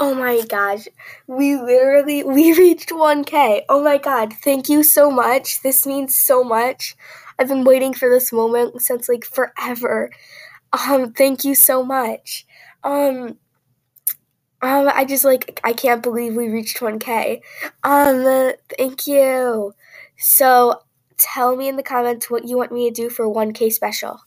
Oh my gosh. We literally we reached 1k. Oh my god. Thank you so much. This means so much. I've been waiting for this moment since like forever. Um thank you so much. Um um I just like I can't believe we reached 1k. Um thank you. So tell me in the comments what you want me to do for 1k special.